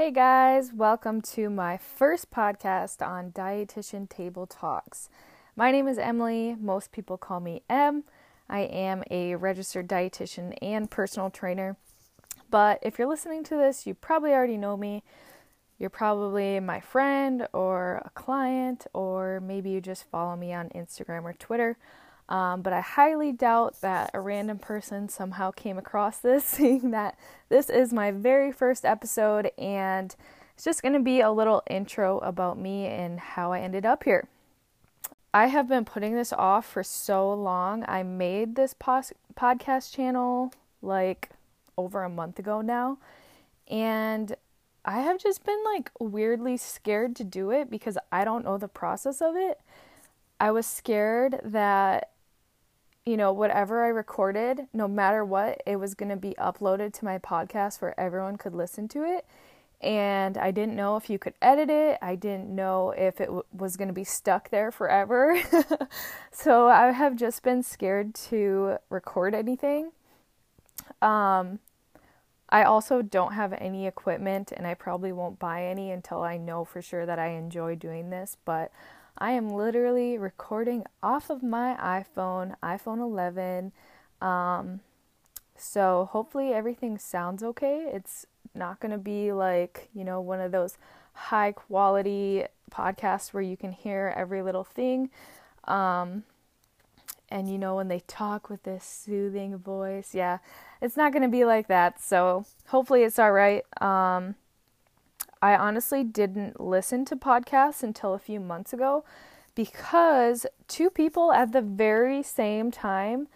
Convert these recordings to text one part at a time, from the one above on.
Hey guys, welcome to my first podcast on Dietitian Table Talks. My name is Emily. Most people call me Em. I am a registered dietitian and personal trainer. But if you're listening to this, you probably already know me. You're probably my friend or a client, or maybe you just follow me on Instagram or Twitter. Um, but I highly doubt that a random person somehow came across this, seeing that this is my very first episode, and it's just going to be a little intro about me and how I ended up here. I have been putting this off for so long. I made this pos- podcast channel like over a month ago now, and I have just been like weirdly scared to do it because I don't know the process of it. I was scared that you know, whatever I recorded, no matter what, it was going to be uploaded to my podcast where everyone could listen to it. And I didn't know if you could edit it. I didn't know if it w- was going to be stuck there forever. so I have just been scared to record anything. Um, I also don't have any equipment and I probably won't buy any until I know for sure that I enjoy doing this. But I am literally recording off of my iPhone, iPhone 11. Um, so hopefully everything sounds okay. It's not going to be like, you know, one of those high quality podcasts where you can hear every little thing. Um, and you know, when they talk with this soothing voice, yeah, it's not going to be like that. So hopefully it's all right. Um, I honestly didn't listen to podcasts until a few months ago because two people at the very same time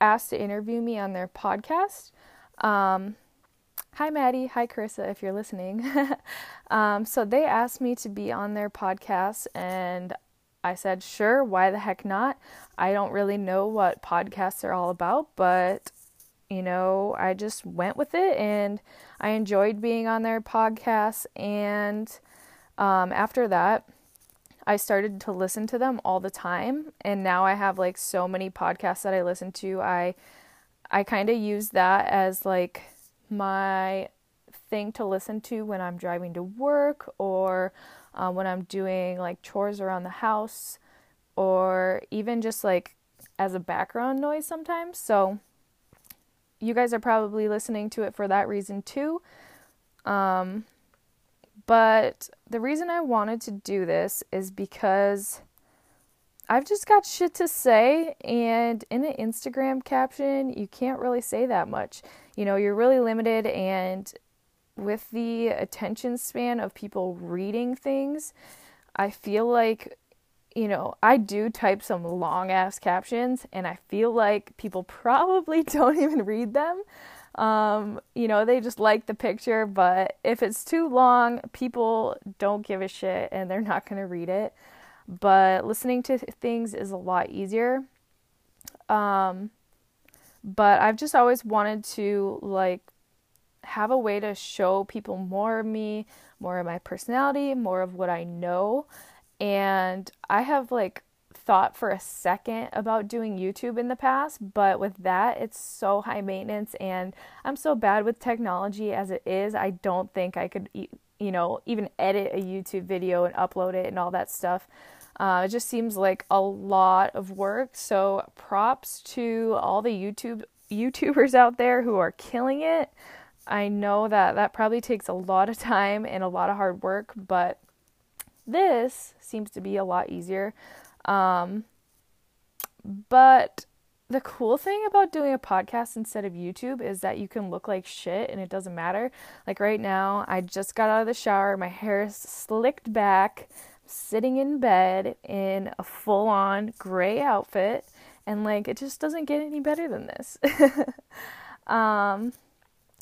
asked to interview me on their podcast. Um, hi, Maddie. Hi, Carissa, if you're listening. um, so they asked me to be on their podcast, and I said, sure, why the heck not? I don't really know what podcasts are all about, but you know, I just went with it and I enjoyed being on their podcast. And um, after that, I started to listen to them all the time. And now I have like so many podcasts that I listen to. I I kind of use that as like my thing to listen to when I'm driving to work or uh, when I'm doing like chores around the house or even just like as a background noise sometimes. So you guys are probably listening to it for that reason too. Um, but the reason I wanted to do this is because I've just got shit to say, and in an Instagram caption, you can't really say that much. You know, you're really limited, and with the attention span of people reading things, I feel like you know, I do type some long ass captions and I feel like people probably don't even read them. Um, you know, they just like the picture, but if it's too long, people don't give a shit and they're not going to read it. But listening to things is a lot easier. Um, but I've just always wanted to like have a way to show people more of me, more of my personality, more of what I know and I have like thought for a second about doing YouTube in the past, but with that, it's so high maintenance and I'm so bad with technology as it is. I don't think I could, you know, even edit a YouTube video and upload it and all that stuff. Uh, it just seems like a lot of work. So props to all the YouTube YouTubers out there who are killing it. I know that that probably takes a lot of time and a lot of hard work, but this seems to be a lot easier. Um, but the cool thing about doing a podcast instead of YouTube is that you can look like shit and it doesn't matter. Like right now, I just got out of the shower, my hair is slicked back, sitting in bed in a full on gray outfit, and like it just doesn't get any better than this. um,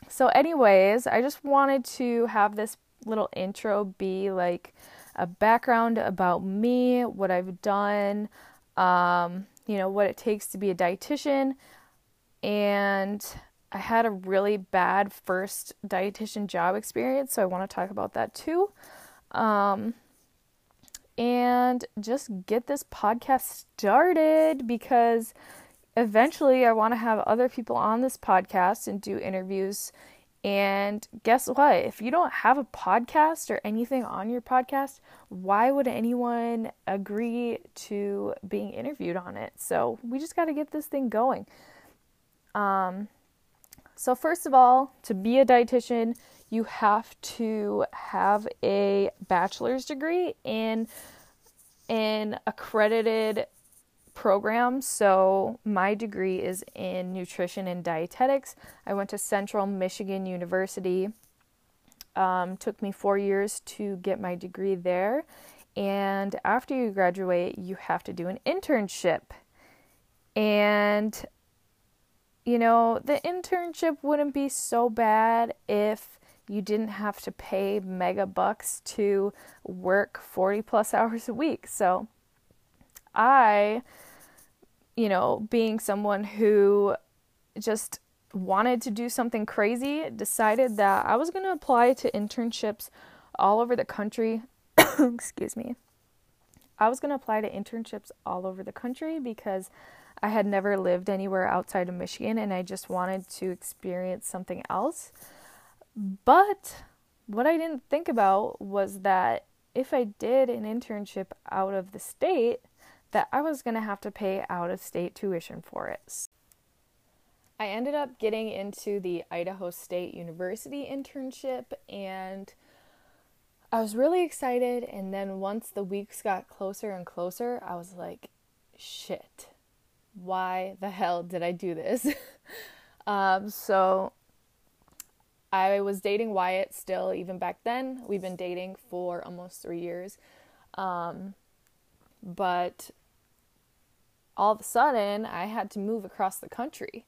so, anyways, I just wanted to have this little intro be like a background about me, what I've done, um, you know, what it takes to be a dietitian. And I had a really bad first dietitian job experience, so I want to talk about that too. Um, and just get this podcast started because eventually I want to have other people on this podcast and do interviews And guess what? If you don't have a podcast or anything on your podcast, why would anyone agree to being interviewed on it? So we just got to get this thing going. Um, so, first of all, to be a dietitian, you have to have a bachelor's degree in an accredited program. So, my degree is in nutrition and dietetics. I went to Central Michigan University. Um, took me four years to get my degree there. And after you graduate, you have to do an internship. And, you know, the internship wouldn't be so bad if you didn't have to pay mega bucks to work 40 plus hours a week. So, I you know, being someone who just wanted to do something crazy, decided that I was going to apply to internships all over the country. Excuse me. I was going to apply to internships all over the country because I had never lived anywhere outside of Michigan and I just wanted to experience something else. But what I didn't think about was that if I did an internship out of the state, that I was going to have to pay out of state tuition for it. I ended up getting into the Idaho State University internship and I was really excited. And then once the weeks got closer and closer, I was like, shit, why the hell did I do this? um, so I was dating Wyatt still, even back then. We've been dating for almost three years. Um, but all of a sudden I had to move across the country.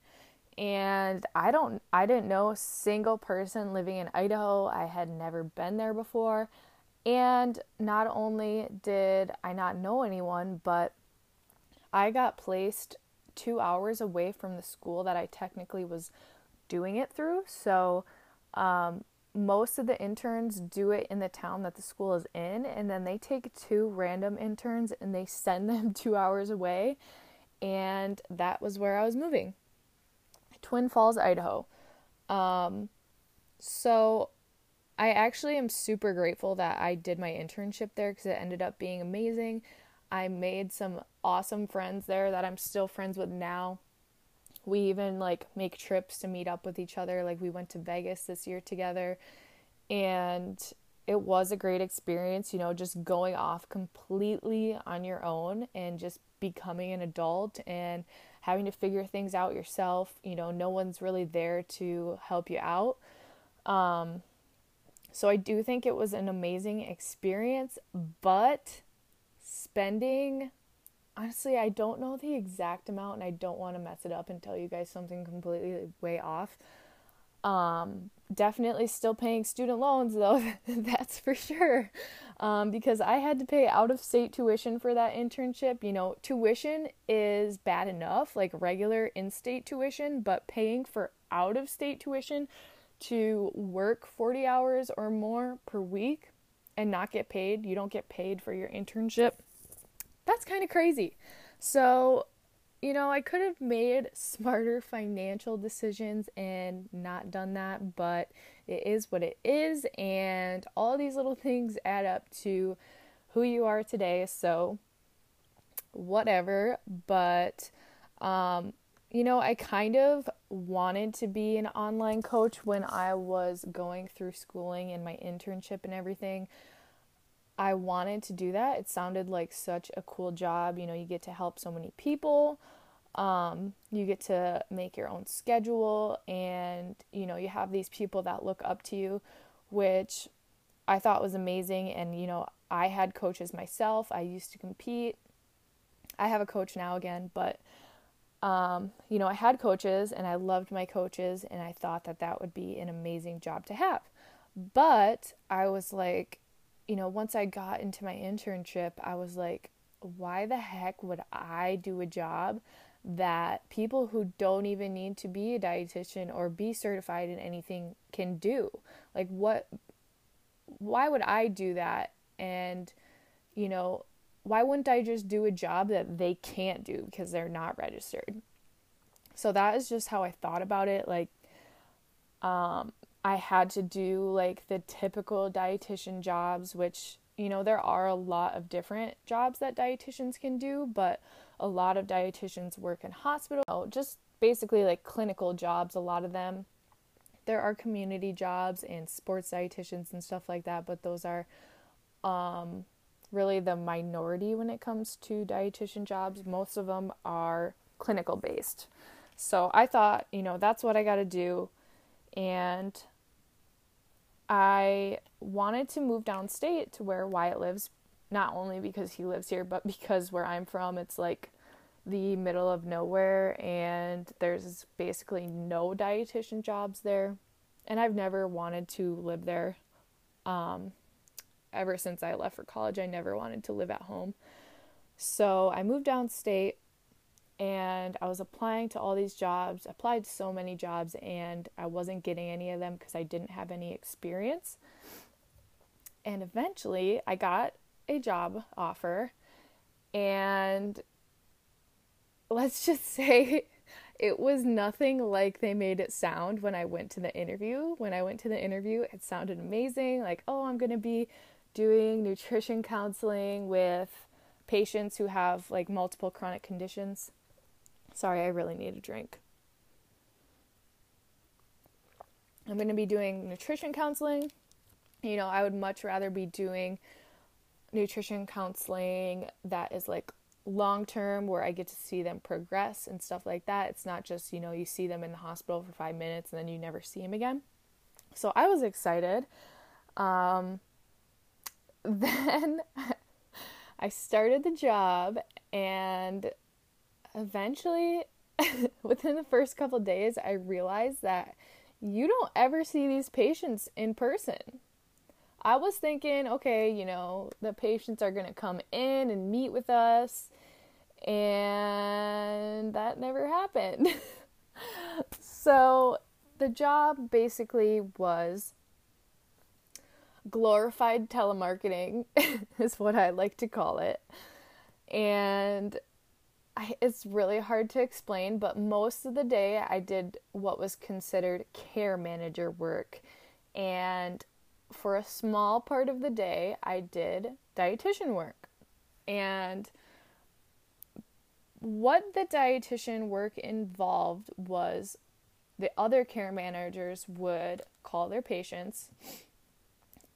And I don't I didn't know a single person living in Idaho. I had never been there before. And not only did I not know anyone, but I got placed 2 hours away from the school that I technically was doing it through. So um, most of the interns do it in the town that the school is in, and then they take two random interns and they send them two hours away. And that was where I was moving Twin Falls, Idaho. Um, so I actually am super grateful that I did my internship there because it ended up being amazing. I made some awesome friends there that I'm still friends with now we even like make trips to meet up with each other like we went to Vegas this year together and it was a great experience you know just going off completely on your own and just becoming an adult and having to figure things out yourself you know no one's really there to help you out um so I do think it was an amazing experience but spending honestly, I don't know the exact amount and I don't want to mess it up and tell you guys something completely way off. Um, definitely still paying student loans though, that's for sure. Um, because I had to pay out of state tuition for that internship. You know, tuition is bad enough, like regular in state tuition, but paying for out of state tuition to work 40 hours or more per week and not get paid, you don't get paid for your internship that's kind of crazy. So, you know, I could have made smarter financial decisions and not done that, but it is what it is, and all these little things add up to who you are today. So, whatever, but um, you know, I kind of wanted to be an online coach when I was going through schooling and my internship and everything. I wanted to do that. It sounded like such a cool job. You know, you get to help so many people. Um, you get to make your own schedule and you know, you have these people that look up to you, which I thought was amazing and you know, I had coaches myself. I used to compete. I have a coach now again, but um, you know, I had coaches and I loved my coaches and I thought that that would be an amazing job to have. But I was like, you know, once I got into my internship, I was like, why the heck would I do a job that people who don't even need to be a dietitian or be certified in anything can do? Like, what, why would I do that? And, you know, why wouldn't I just do a job that they can't do because they're not registered? So that is just how I thought about it. Like, um, I had to do like the typical dietitian jobs, which, you know, there are a lot of different jobs that dietitians can do, but a lot of dietitians work in hospital, just basically like clinical jobs, a lot of them. There are community jobs and sports dietitians and stuff like that, but those are um, really the minority when it comes to dietitian jobs. Most of them are clinical based. So I thought, you know, that's what I got to do. And I wanted to move downstate to where Wyatt lives, not only because he lives here, but because where I'm from, it's like the middle of nowhere and there's basically no dietitian jobs there. And I've never wanted to live there. Um, ever since I left for college, I never wanted to live at home. So I moved downstate and I was applying to all these jobs, applied to so many jobs, and I wasn't getting any of them because I didn't have any experience. And eventually I got a job offer, and let's just say it was nothing like they made it sound when I went to the interview. When I went to the interview, it sounded amazing like, oh, I'm going to be doing nutrition counseling with patients who have like multiple chronic conditions. Sorry, I really need a drink. I'm going to be doing nutrition counseling. You know, I would much rather be doing nutrition counseling that is like long term where I get to see them progress and stuff like that. It's not just, you know, you see them in the hospital for five minutes and then you never see them again. So I was excited. Um, then I started the job and eventually within the first couple days I realized that you don't ever see these patients in person. I was thinking, okay, you know, the patients are going to come in and meet with us and that never happened. so the job basically was glorified telemarketing is what I like to call it. And I, it's really hard to explain, but most of the day I did what was considered care manager work. And for a small part of the day, I did dietitian work. And what the dietitian work involved was the other care managers would call their patients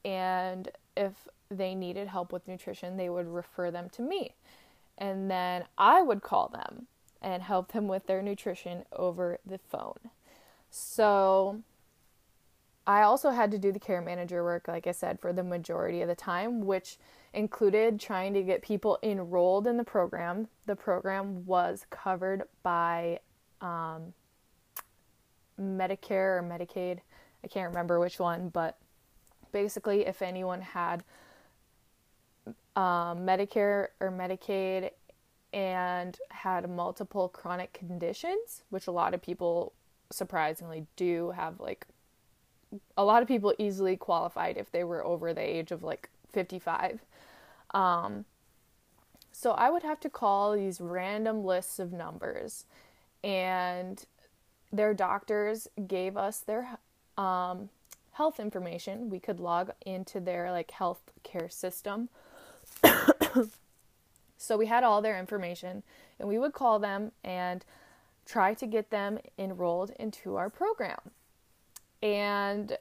and if they needed help with nutrition, they would refer them to me. And then I would call them and help them with their nutrition over the phone. So I also had to do the care manager work, like I said, for the majority of the time, which included trying to get people enrolled in the program. The program was covered by um, Medicare or Medicaid. I can't remember which one, but basically, if anyone had um, Medicare or Medicaid and had multiple chronic conditions, which a lot of people surprisingly do have, like, a lot of people easily qualified if they were over the age of like 55. Um, so I would have to call these random lists of numbers, and their doctors gave us their um, health information. We could log into their like health care system. so we had all their information and we would call them and try to get them enrolled into our program. And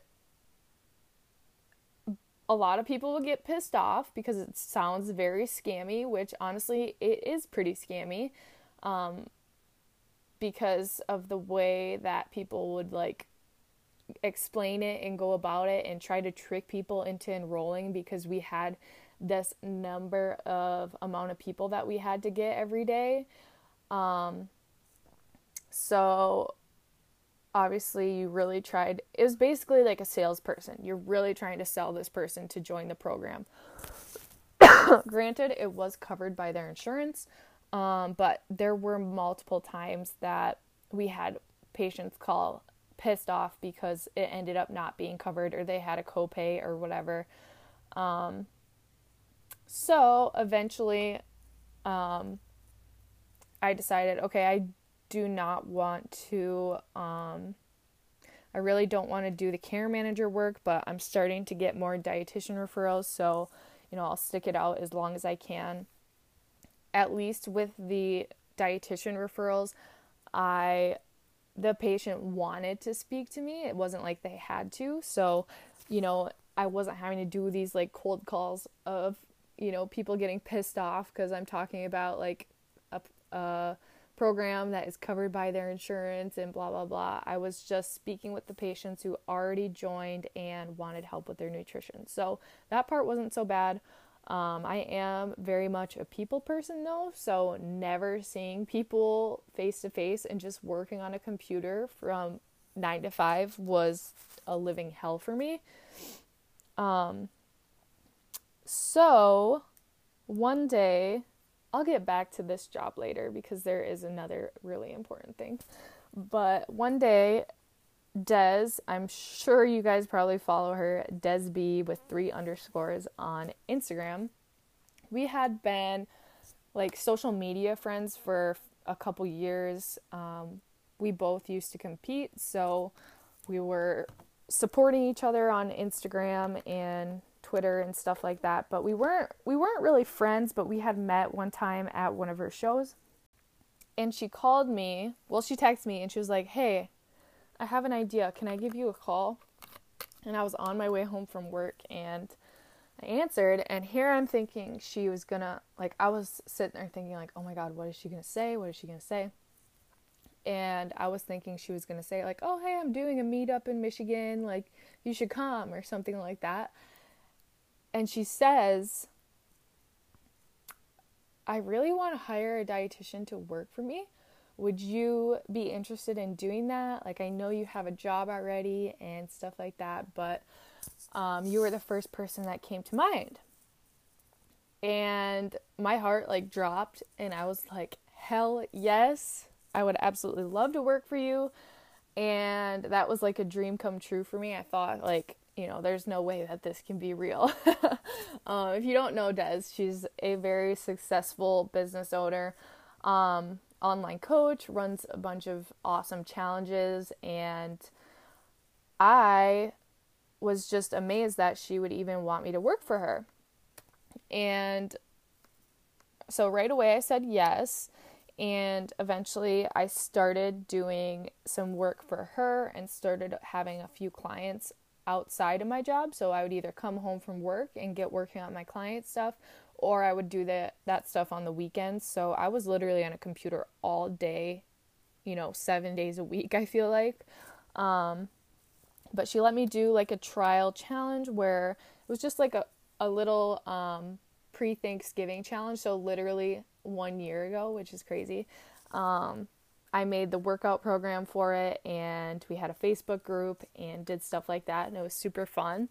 a lot of people would get pissed off because it sounds very scammy, which honestly it is pretty scammy. Um, because of the way that people would like explain it and go about it and try to trick people into enrolling because we had this number of amount of people that we had to get every day. Um, so obviously you really tried it was basically like a salesperson. You're really trying to sell this person to join the program. Granted, it was covered by their insurance, um, but there were multiple times that we had patients call pissed off because it ended up not being covered or they had a copay or whatever. Um, so eventually, um, I decided, okay, I do not want to. Um, I really don't want to do the care manager work, but I'm starting to get more dietitian referrals, so you know, I'll stick it out as long as I can. At least with the dietitian referrals, I the patient wanted to speak to me. It wasn't like they had to. So, you know, I wasn't having to do these like cold calls of, you know, people getting pissed off because I'm talking about like a, a program that is covered by their insurance and blah, blah, blah. I was just speaking with the patients who already joined and wanted help with their nutrition. So that part wasn't so bad. Um, I am very much a people person though, so never seeing people face to face and just working on a computer from nine to five was a living hell for me. Um, so one day, I'll get back to this job later because there is another really important thing. But one day, Des, I'm sure you guys probably follow her, Desb with three underscores on Instagram. We had been like social media friends for a couple years. Um, we both used to compete, so we were supporting each other on Instagram and Twitter and stuff like that. But we weren't we weren't really friends, but we had met one time at one of her shows. And she called me, well she texted me and she was like, "Hey, I have an idea. Can I give you a call?" And I was on my way home from work and I answered and here I'm thinking she was going to like I was sitting there thinking like, "Oh my god, what is she going to say? What is she going to say?" and I was thinking she was going to say like, "Oh, hey, I'm doing a meetup in Michigan, like you should come" or something like that. And she says, "I really want to hire a dietitian to work for me. Would you be interested in doing that? Like I know you have a job already and stuff like that, but um, you were the first person that came to mind." And my heart like dropped and I was like, "Hell yes." I would absolutely love to work for you. And that was like a dream come true for me. I thought, like, you know, there's no way that this can be real. um, if you don't know Des, she's a very successful business owner, um, online coach, runs a bunch of awesome challenges. And I was just amazed that she would even want me to work for her. And so right away I said yes. And eventually, I started doing some work for her and started having a few clients outside of my job. So I would either come home from work and get working on my client stuff, or I would do that that stuff on the weekends. So I was literally on a computer all day, you know, seven days a week. I feel like. Um, but she let me do like a trial challenge where it was just like a a little um, pre Thanksgiving challenge. So literally one year ago, which is crazy. Um, I made the workout program for it, and we had a Facebook group and did stuff like that, and it was super fun.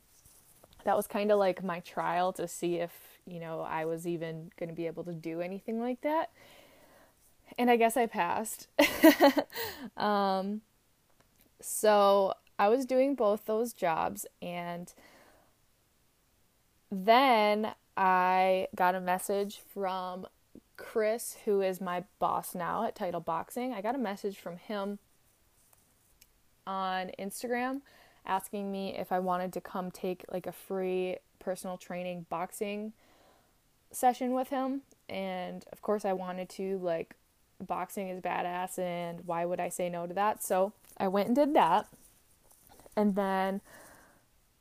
That was kind of like my trial to see if, you know, I was even going to be able to do anything like that. And I guess I passed. um, so I was doing both those jobs, and then I got a message from Chris, who is my boss now at Title Boxing, I got a message from him on Instagram asking me if I wanted to come take like a free personal training boxing session with him. And of course, I wanted to, like, boxing is badass, and why would I say no to that? So I went and did that. And then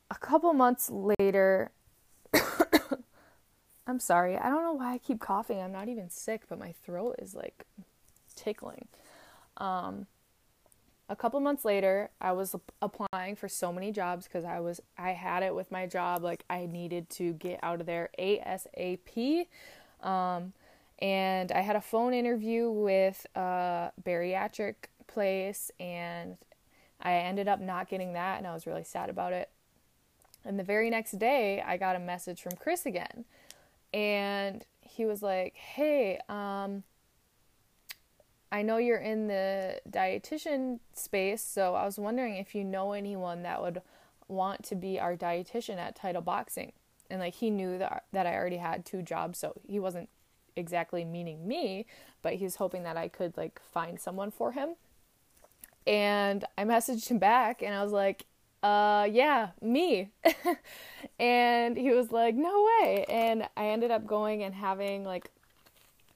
a couple months later, I'm sorry. I don't know why I keep coughing. I'm not even sick, but my throat is like tickling. Um, a couple months later, I was applying for so many jobs because I was I had it with my job. Like I needed to get out of there ASAP. Um, and I had a phone interview with a bariatric place, and I ended up not getting that, and I was really sad about it. And the very next day, I got a message from Chris again and he was like, "Hey, um, I know you're in the dietitian space, so I was wondering if you know anyone that would want to be our dietitian at Title Boxing." And like he knew that that I already had two jobs, so he wasn't exactly meaning me, but he's hoping that I could like find someone for him. And I messaged him back and I was like, uh, yeah, me. and he was like, no way. And I ended up going and having like,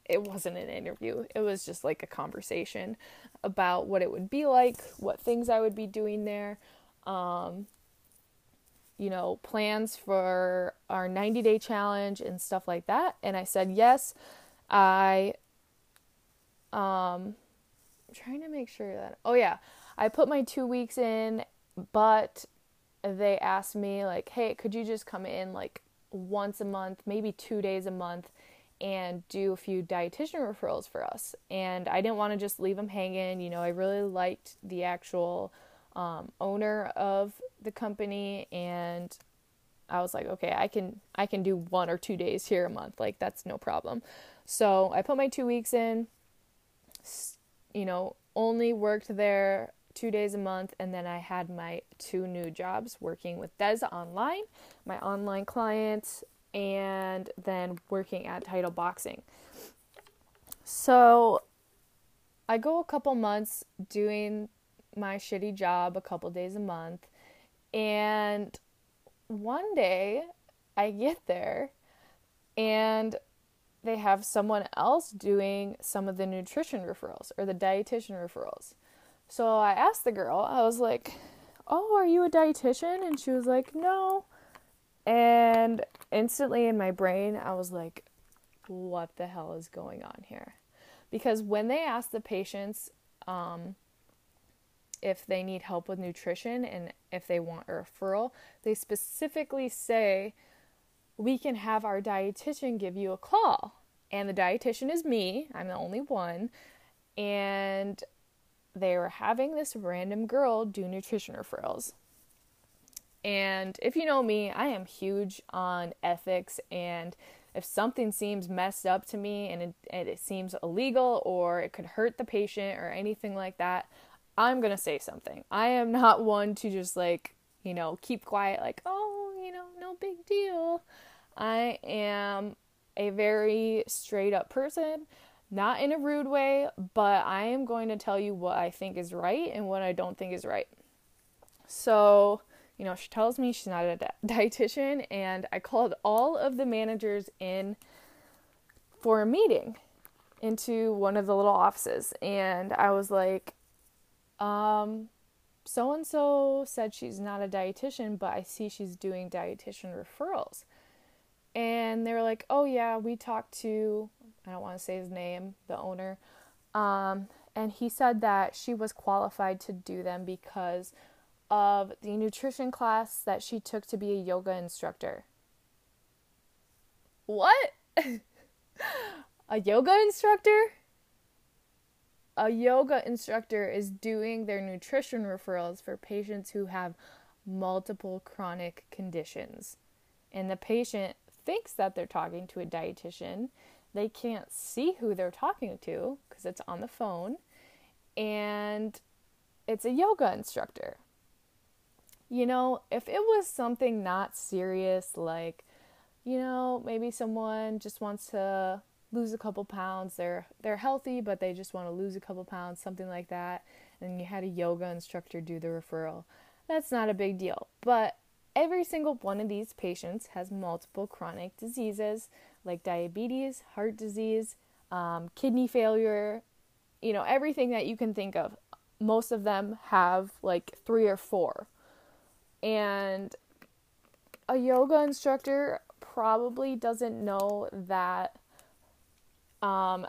it wasn't an interview, it was just like a conversation about what it would be like, what things I would be doing there, um, you know, plans for our 90 day challenge and stuff like that. And I said, yes, I, um, I'm trying to make sure that, oh yeah, I put my two weeks in, but they asked me, like, hey, could you just come in like once a month, maybe two days a month, and do a few dietitian referrals for us? And I didn't want to just leave them hanging. You know, I really liked the actual um, owner of the company, and I was like, okay, I can I can do one or two days here a month. Like that's no problem. So I put my two weeks in. You know, only worked there two days a month, and then I had my two new jobs working with Des online, my online clients, and then working at Title Boxing. So I go a couple months doing my shitty job a couple days a month, and one day I get there and they have someone else doing some of the nutrition referrals or the dietitian referrals. So I asked the girl, I was like, Oh, are you a dietitian? And she was like, No. And instantly in my brain, I was like, What the hell is going on here? Because when they ask the patients um, if they need help with nutrition and if they want a referral, they specifically say, We can have our dietitian give you a call. And the dietitian is me, I'm the only one. And they were having this random girl do nutrition referrals. And if you know me, I am huge on ethics. And if something seems messed up to me and it, and it seems illegal or it could hurt the patient or anything like that, I'm going to say something. I am not one to just like, you know, keep quiet, like, oh, you know, no big deal. I am a very straight up person not in a rude way, but I am going to tell you what I think is right and what I don't think is right. So, you know, she tells me she's not a dietitian, and I called all of the managers in for a meeting into one of the little offices, and I was like, um, so and so said she's not a dietitian, but I see she's doing dietitian referrals. And they were like, oh, yeah, we talked to I don't want to say his name, the owner. Um, and he said that she was qualified to do them because of the nutrition class that she took to be a yoga instructor. What? a yoga instructor? A yoga instructor is doing their nutrition referrals for patients who have multiple chronic conditions. And the patient thinks that they're talking to a dietitian they can't see who they're talking to because it's on the phone, and it's a yoga instructor. You know, if it was something not serious, like, you know, maybe someone just wants to lose a couple pounds, they're they're healthy, but they just want to lose a couple pounds, something like that, and you had a yoga instructor do the referral. That's not a big deal. But every single one of these patients has multiple chronic diseases like diabetes, heart disease, um, kidney failure, you know, everything that you can think of. Most of them have like three or four. And a yoga instructor probably doesn't know that um,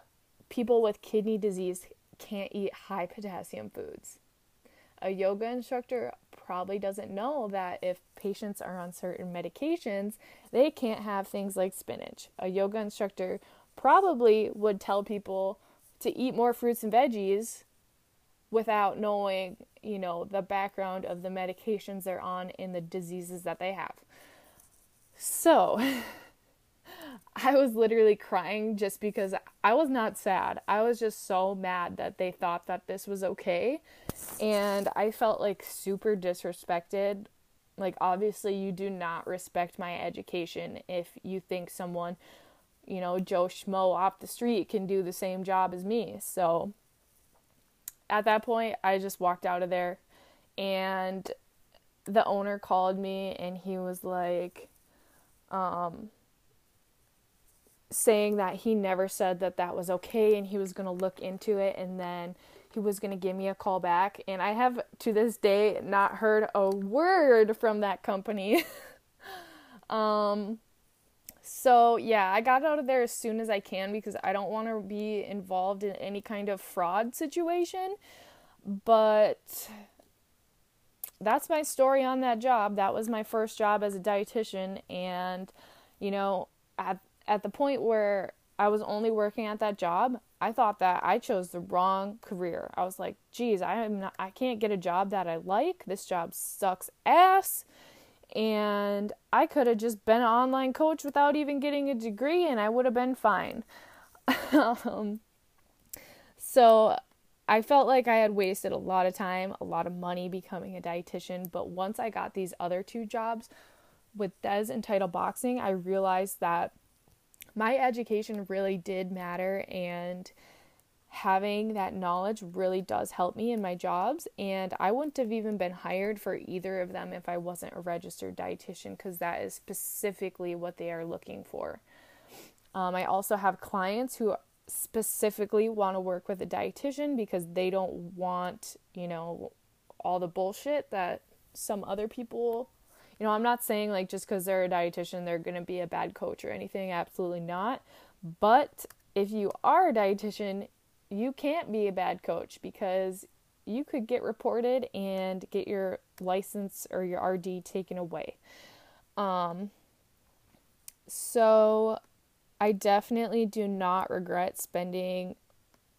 people with kidney disease can't eat high potassium foods. A yoga instructor probably doesn't know that if patients are on certain medications, they can't have things like spinach. A yoga instructor probably would tell people to eat more fruits and veggies without knowing, you know, the background of the medications they're on and the diseases that they have. So, I was literally crying just because I was not sad. I was just so mad that they thought that this was okay. And I felt like super disrespected. Like, obviously, you do not respect my education if you think someone, you know, Joe Schmo off the street can do the same job as me. So, at that point, I just walked out of there and the owner called me and he was like um saying that he never said that that was okay and he was going to look into it and then he was going to give me a call back and I have to this day not heard a word from that company. um so, yeah, I got out of there as soon as I can because I don't want to be involved in any kind of fraud situation. But that's my story on that job. That was my first job as a dietitian and you know, at at the point where I was only working at that job, I thought that I chose the wrong career. I was like, "Geez, I am not I can't get a job that I like. This job sucks ass." And I could have just been an online coach without even getting a degree and I would have been fine. um, so I felt like I had wasted a lot of time, a lot of money becoming a dietitian. But once I got these other two jobs with Des and Title Boxing, I realized that my education really did matter and having that knowledge really does help me in my jobs and I wouldn't have even been hired for either of them if I wasn't a registered dietitian because that is specifically what they are looking for. Um, I also have clients who specifically want to work with a dietitian because they don't want, you know, all the bullshit that some other people you know, I'm not saying like just because they're a dietitian they're going to be a bad coach or anything, absolutely not. But if you are a dietitian, you can't be a bad coach because you could get reported and get your license or your RD taken away. Um, so I definitely do not regret spending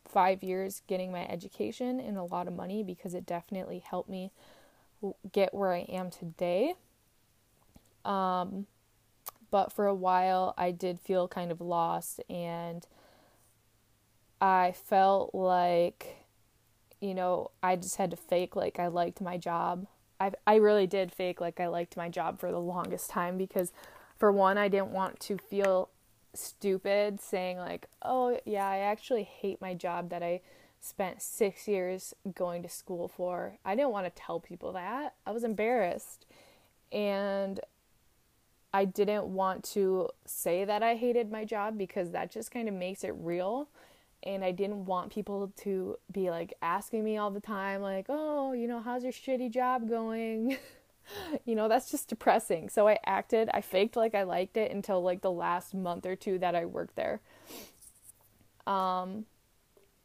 five years getting my education and a lot of money because it definitely helped me get where I am today. Um, but for a while, I did feel kind of lost, and I felt like, you know, I just had to fake like I liked my job. I I really did fake like I liked my job for the longest time because, for one, I didn't want to feel stupid saying like, "Oh, yeah, I actually hate my job that I spent 6 years going to school for." I didn't want to tell people that. I was embarrassed. And I didn't want to say that I hated my job because that just kind of makes it real. And I didn't want people to be like asking me all the time, like, oh, you know, how's your shitty job going? you know, that's just depressing. So I acted, I faked like I liked it until like the last month or two that I worked there. Um,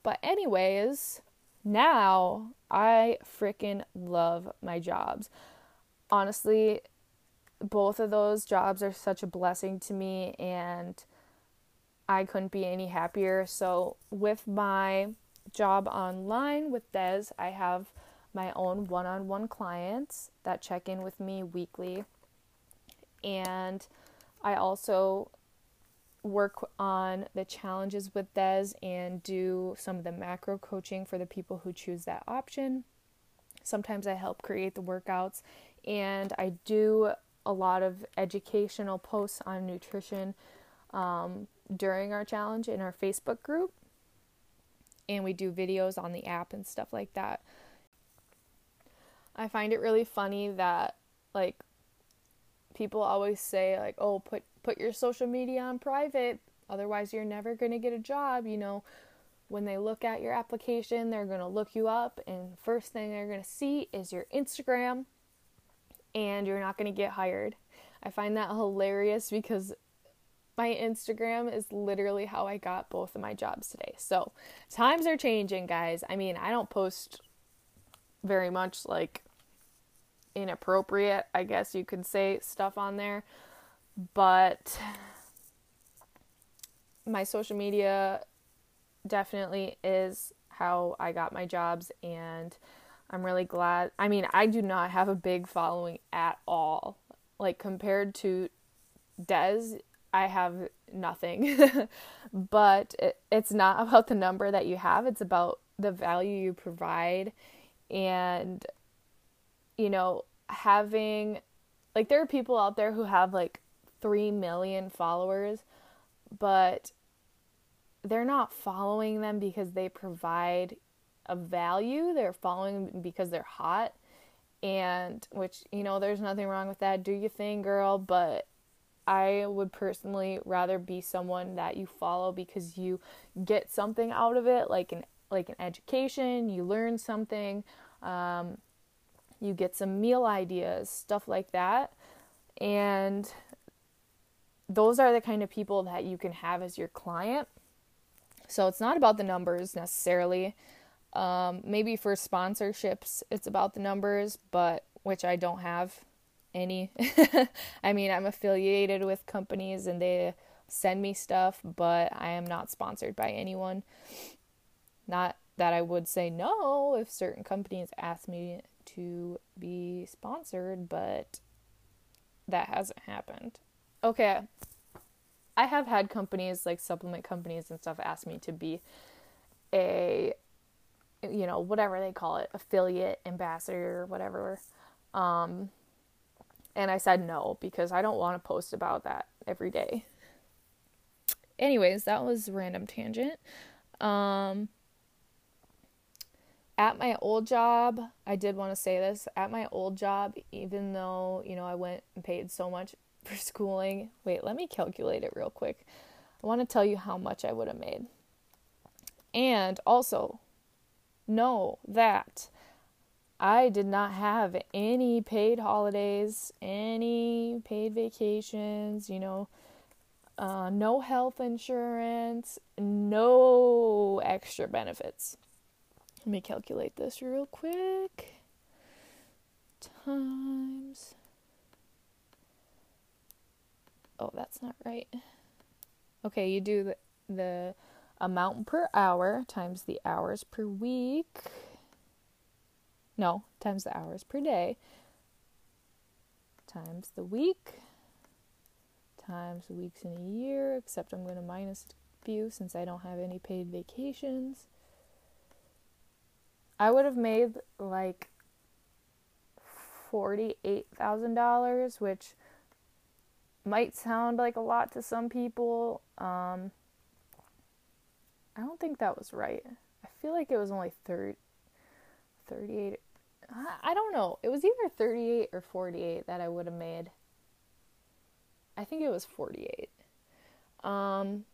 but, anyways, now I freaking love my jobs. Honestly, both of those jobs are such a blessing to me and I couldn't be any happier. So, with my job online with Des, I have my own one on one clients that check in with me weekly. And I also work on the challenges with Des and do some of the macro coaching for the people who choose that option. Sometimes I help create the workouts and I do a lot of educational posts on nutrition um, during our challenge in our Facebook group. And we do videos on the app and stuff like that. I find it really funny that like people always say like, "Oh, put put your social media on private, otherwise you're never going to get a job," you know. When they look at your application, they're going to look you up and first thing they're going to see is your Instagram and you're not going to get hired. I find that hilarious because my Instagram is literally how I got both of my jobs today. So, times are changing, guys. I mean, I don't post very much like inappropriate, I guess you could say, stuff on there, but my social media definitely is how I got my jobs and I'm really glad. I mean, I do not have a big following at all. Like compared to Des, I have nothing. but it, it's not about the number that you have, it's about the value you provide and you know, having like there are people out there who have like 3 million followers, but they're not following them because they provide a value. They're following because they're hot. And which, you know, there's nothing wrong with that. Do your thing, girl. But I would personally rather be someone that you follow because you get something out of it, like an like an education, you learn something, um, you get some meal ideas, stuff like that. And those are the kind of people that you can have as your client. So it's not about the numbers necessarily. Um, maybe for sponsorships, it's about the numbers, but which I don't have any. I mean, I'm affiliated with companies and they send me stuff, but I am not sponsored by anyone. Not that I would say no if certain companies ask me to be sponsored, but that hasn't happened. Okay. I have had companies like supplement companies and stuff ask me to be a you know, whatever they call it, affiliate, ambassador, whatever. Um and I said no because I don't want to post about that every day. Anyways, that was random tangent. Um at my old job, I did want to say this. At my old job, even though, you know, I went and paid so much for schooling, wait, let me calculate it real quick. I want to tell you how much I would have made. And also, know that I did not have any paid holidays, any paid vacations, you know, uh, no health insurance, no extra benefits. Let me calculate this real quick. Times. Oh, that's not right. Okay, you do the, the amount per hour times the hours per week. No, times the hours per day times the week times the weeks in a year, except I'm going to minus a few since I don't have any paid vacations. I would have made like $48,000, which might sound like a lot to some people. Um, I don't think that was right. I feel like it was only 30, 38. I don't know. It was either 38 or 48 that I would have made. I think it was 48. Um,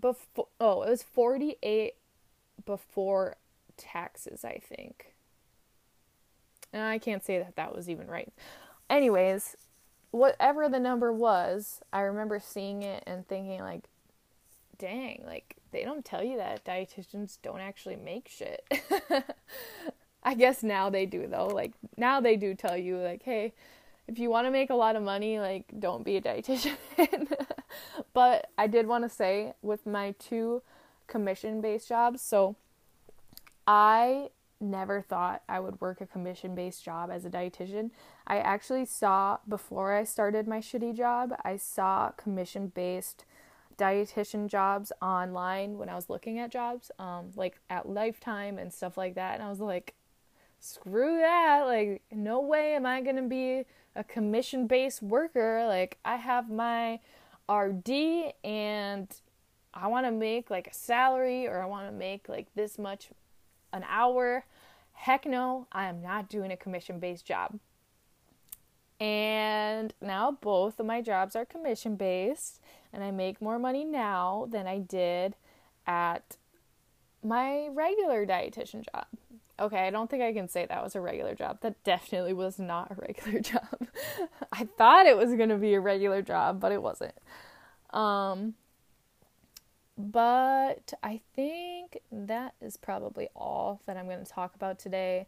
before, oh, it was 48 before taxes, I think. And I can't say that that was even right. Anyways, whatever the number was, I remember seeing it and thinking, like, dang, like, they don't tell you that dietitians don't actually make shit. I guess now they do, though. Like, now they do tell you, like, hey, if you want to make a lot of money, like, don't be a dietitian. but I did want to say, with my two commission based jobs, so I never thought I would work a commission based job as a dietitian. I actually saw, before I started my shitty job, I saw commission based dietitian jobs online when I was looking at jobs, um, like at Lifetime and stuff like that. And I was like, screw that. Like, no way am I going to be a commission based worker. Like, I have my RD and I want to make like a salary or I want to make like this much an hour. Heck no, I am not doing a commission based job. And now both of my jobs are commission based, and I make more money now than I did at my regular dietitian job. Okay, I don't think I can say that was a regular job. That definitely was not a regular job. I thought it was going to be a regular job, but it wasn't. Um, but I think that is probably all that I'm going to talk about today.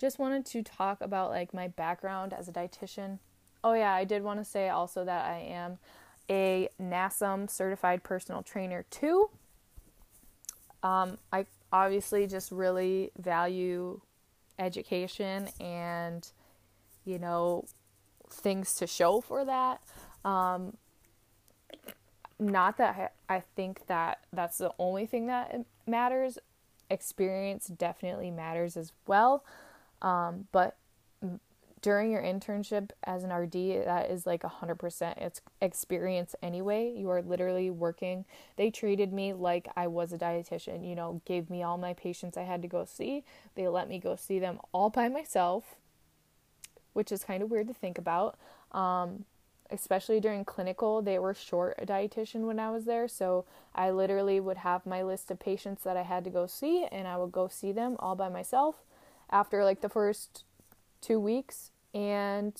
Just wanted to talk about like my background as a dietitian. Oh yeah, I did want to say also that I am a NASM certified personal trainer too. Um, I obviously just really value education and you know things to show for that. Um, not that I think that that's the only thing that matters. Experience definitely matters as well. Um, but during your internship as an RD, that is like 100% it's experience anyway. You are literally working. They treated me like I was a dietitian, you know, gave me all my patients I had to go see. They let me go see them all by myself, which is kind of weird to think about. Um, especially during clinical, they were short a dietitian when I was there. So I literally would have my list of patients that I had to go see, and I would go see them all by myself after like the first two weeks, and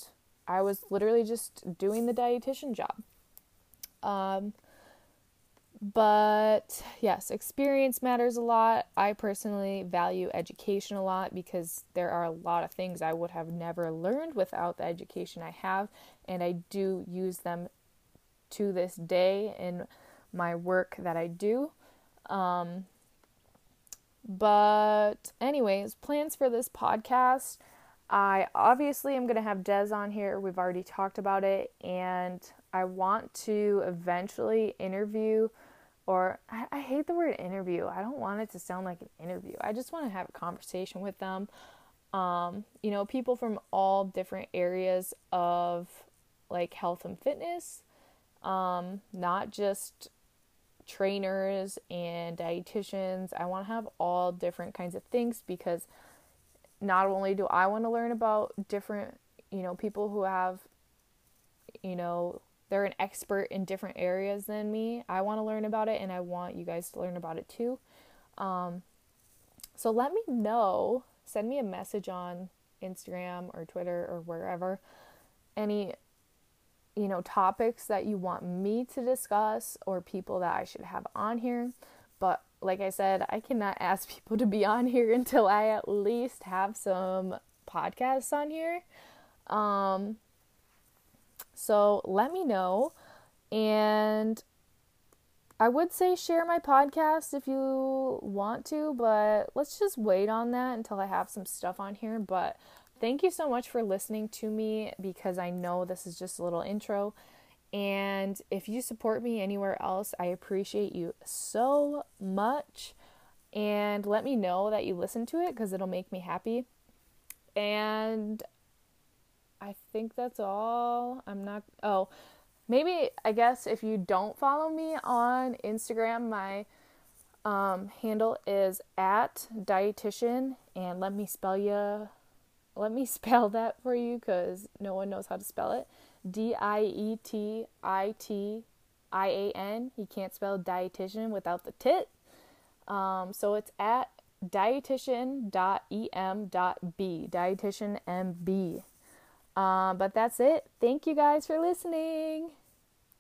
I was literally just doing the dietitian job. Um, but yes, experience matters a lot. I personally value education a lot because there are a lot of things I would have never learned without the education I have, and I do use them to this day in my work that I do. Um, but, anyways, plans for this podcast. I obviously am going to have Dez on here. We've already talked about it. And I want to eventually interview, or I, I, hate the word interview. I don't want it to sound like an interview. I just want to have a conversation with them. Um, you know, people from all different areas of like health and fitness, um, not just trainers and dietitians. I want to have all different kinds of things because not only do I want to learn about different, you know, people who have, you know, they're an expert in different areas than me. I want to learn about it and I want you guys to learn about it too. Um, so let me know. Send me a message on Instagram or Twitter or wherever. Any you know, topics that you want me to discuss or people that I should have on here. Like I said, I cannot ask people to be on here until I at least have some podcasts on here. Um, so let me know. And I would say share my podcast if you want to, but let's just wait on that until I have some stuff on here. But thank you so much for listening to me because I know this is just a little intro. And if you support me anywhere else, I appreciate you so much. And let me know that you listen to it because it'll make me happy. And I think that's all. I'm not, oh, maybe I guess if you don't follow me on Instagram, my um, handle is at dietitian. And let me spell you let me spell that for you because no one knows how to spell it. D I E T I T I A N. You can't spell dietitian without the tit. Um, so it's at dietitian.em.b, dietitian MB. Uh, but that's it. Thank you guys for listening.